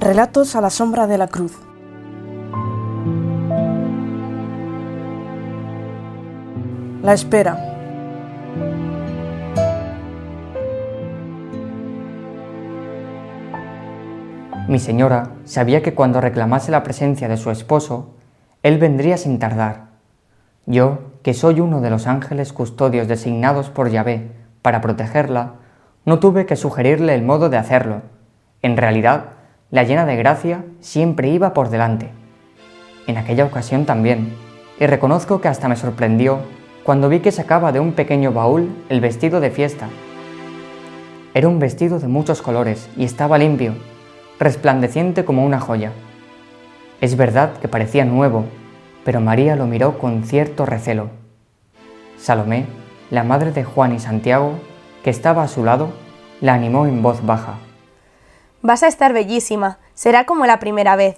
Relatos a la sombra de la cruz. La espera. Mi señora sabía que cuando reclamase la presencia de su esposo, él vendría sin tardar. Yo, que soy uno de los ángeles custodios designados por Yahvé para protegerla, no tuve que sugerirle el modo de hacerlo. En realidad, la llena de gracia siempre iba por delante. En aquella ocasión también, y reconozco que hasta me sorprendió cuando vi que sacaba de un pequeño baúl el vestido de fiesta. Era un vestido de muchos colores y estaba limpio, resplandeciente como una joya. Es verdad que parecía nuevo, pero María lo miró con cierto recelo. Salomé, la madre de Juan y Santiago, que estaba a su lado, la animó en voz baja. Vas a estar bellísima, será como la primera vez.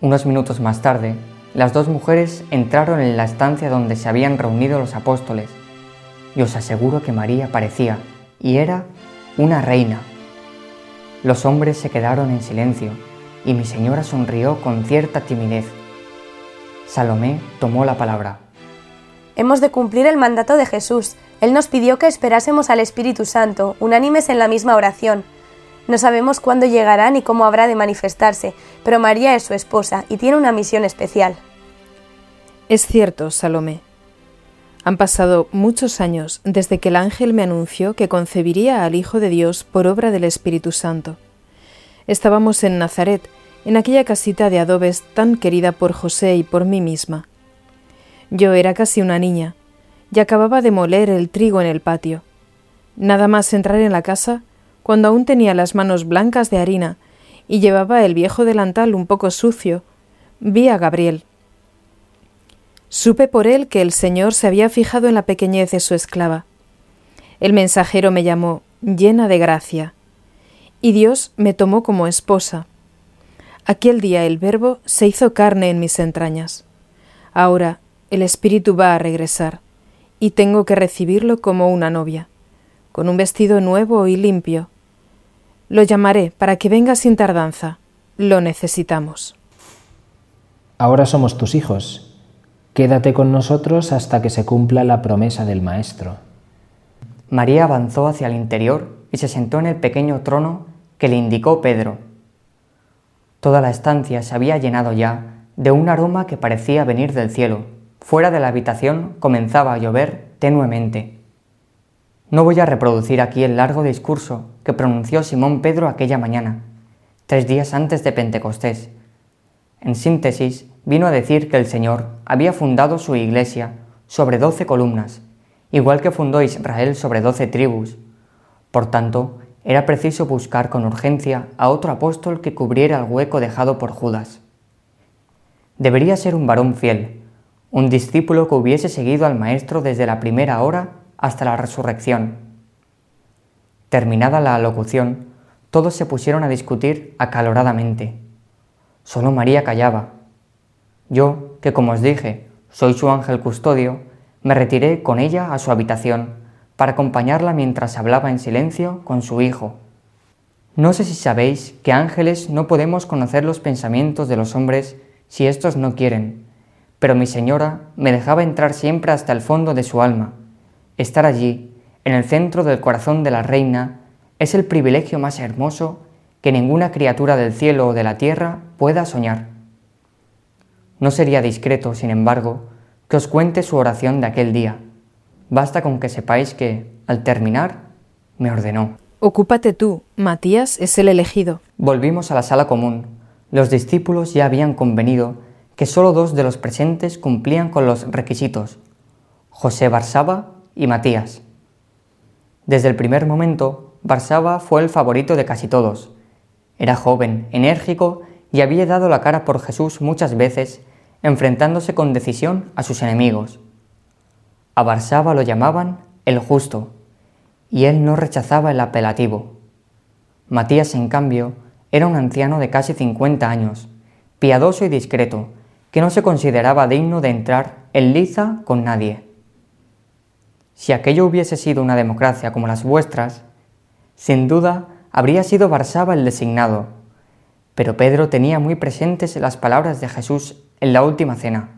Unos minutos más tarde, las dos mujeres entraron en la estancia donde se habían reunido los apóstoles, y os aseguro que María parecía, y era, una reina. Los hombres se quedaron en silencio, y mi señora sonrió con cierta timidez. Salomé tomó la palabra. Hemos de cumplir el mandato de Jesús. Él nos pidió que esperásemos al Espíritu Santo, unánimes en la misma oración. No sabemos cuándo llegará ni cómo habrá de manifestarse, pero María es su esposa y tiene una misión especial. Es cierto, Salomé. Han pasado muchos años desde que el ángel me anunció que concebiría al Hijo de Dios por obra del Espíritu Santo. Estábamos en Nazaret, en aquella casita de adobes tan querida por José y por mí misma. Yo era casi una niña, y acababa de moler el trigo en el patio. Nada más entrar en la casa, cuando aún tenía las manos blancas de harina y llevaba el viejo delantal un poco sucio, vi a Gabriel. Supe por él que el Señor se había fijado en la pequeñez de su esclava. El mensajero me llamó llena de gracia, y Dios me tomó como esposa. Aquel día el Verbo se hizo carne en mis entrañas. Ahora el Espíritu va a regresar, y tengo que recibirlo como una novia, con un vestido nuevo y limpio, lo llamaré para que venga sin tardanza. Lo necesitamos. Ahora somos tus hijos. Quédate con nosotros hasta que se cumpla la promesa del Maestro. María avanzó hacia el interior y se sentó en el pequeño trono que le indicó Pedro. Toda la estancia se había llenado ya de un aroma que parecía venir del cielo. Fuera de la habitación comenzaba a llover tenuemente. No voy a reproducir aquí el largo discurso que pronunció Simón Pedro aquella mañana, tres días antes de Pentecostés. En síntesis, vino a decir que el Señor había fundado su iglesia sobre doce columnas, igual que fundó Israel sobre doce tribus. Por tanto, era preciso buscar con urgencia a otro apóstol que cubriera el hueco dejado por Judas. Debería ser un varón fiel, un discípulo que hubiese seguido al Maestro desde la primera hora hasta la resurrección. Terminada la alocución, todos se pusieron a discutir acaloradamente. Solo María callaba. Yo, que como os dije, soy su ángel custodio, me retiré con ella a su habitación para acompañarla mientras hablaba en silencio con su hijo. No sé si sabéis que ángeles no podemos conocer los pensamientos de los hombres si éstos no quieren, pero mi señora me dejaba entrar siempre hasta el fondo de su alma Estar allí, en el centro del corazón de la reina, es el privilegio más hermoso que ninguna criatura del cielo o de la tierra pueda soñar. No sería discreto, sin embargo, que os cuente su oración de aquel día. Basta con que sepáis que, al terminar, me ordenó. Ocúpate tú, Matías es el elegido. Volvimos a la sala común. Los discípulos ya habían convenido que solo dos de los presentes cumplían con los requisitos, José Barsaba y Matías. Desde el primer momento, Barsaba fue el favorito de casi todos. Era joven, enérgico y había dado la cara por Jesús muchas veces, enfrentándose con decisión a sus enemigos. A Barsaba lo llamaban el justo, y él no rechazaba el apelativo. Matías, en cambio, era un anciano de casi 50 años, piadoso y discreto, que no se consideraba digno de entrar en liza con nadie. Si aquello hubiese sido una democracia como las vuestras, sin duda habría sido Barsaba el designado, Pero Pedro tenía muy presentes las palabras de Jesús en la última cena.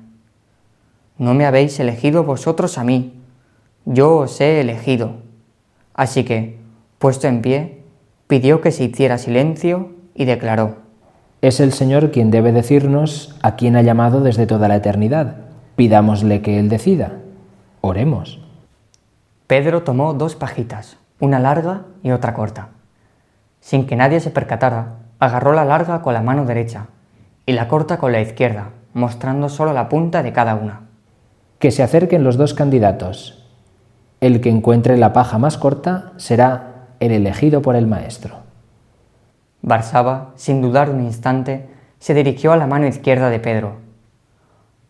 No me habéis elegido vosotros a mí, yo os he elegido. Así que, puesto en pie, pidió que se hiciera silencio y declaró, Es el Señor quien debe decirnos a quién ha llamado desde toda la eternidad. Pidámosle que Él decida. Oremos. Pedro tomó dos pajitas, una larga y otra corta. Sin que nadie se percatara, agarró la larga con la mano derecha y la corta con la izquierda, mostrando solo la punta de cada una. Que se acerquen los dos candidatos. El que encuentre la paja más corta será el elegido por el Maestro. Barsaba, sin dudar un instante, se dirigió a la mano izquierda de Pedro.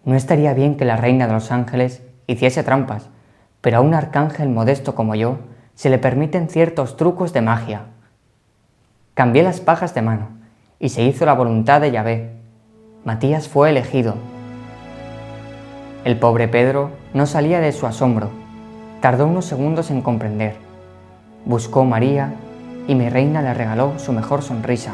No estaría bien que la reina de los ángeles hiciese trampas, pero a un arcángel modesto como yo se le permiten ciertos trucos de magia. Cambié las pajas de mano y se hizo la voluntad de Yahvé. Matías fue elegido. El pobre Pedro no salía de su asombro. Tardó unos segundos en comprender. Buscó María y mi reina le regaló su mejor sonrisa.